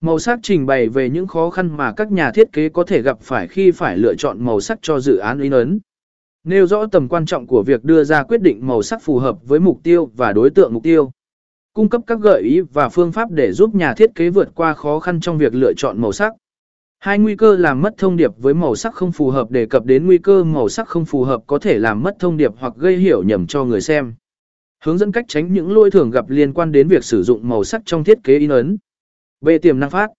Màu sắc trình bày về những khó khăn mà các nhà thiết kế có thể gặp phải khi phải lựa chọn màu sắc cho dự án in ấn. Nêu rõ tầm quan trọng của việc đưa ra quyết định màu sắc phù hợp với mục tiêu và đối tượng mục tiêu. Cung cấp các gợi ý và phương pháp để giúp nhà thiết kế vượt qua khó khăn trong việc lựa chọn màu sắc. Hai nguy cơ làm mất thông điệp với màu sắc không phù hợp đề cập đến nguy cơ màu sắc không phù hợp có thể làm mất thông điệp hoặc gây hiểu nhầm cho người xem. Hướng dẫn cách tránh những lỗi thường gặp liên quan đến việc sử dụng màu sắc trong thiết kế in ấn. B. Tiềm năng phát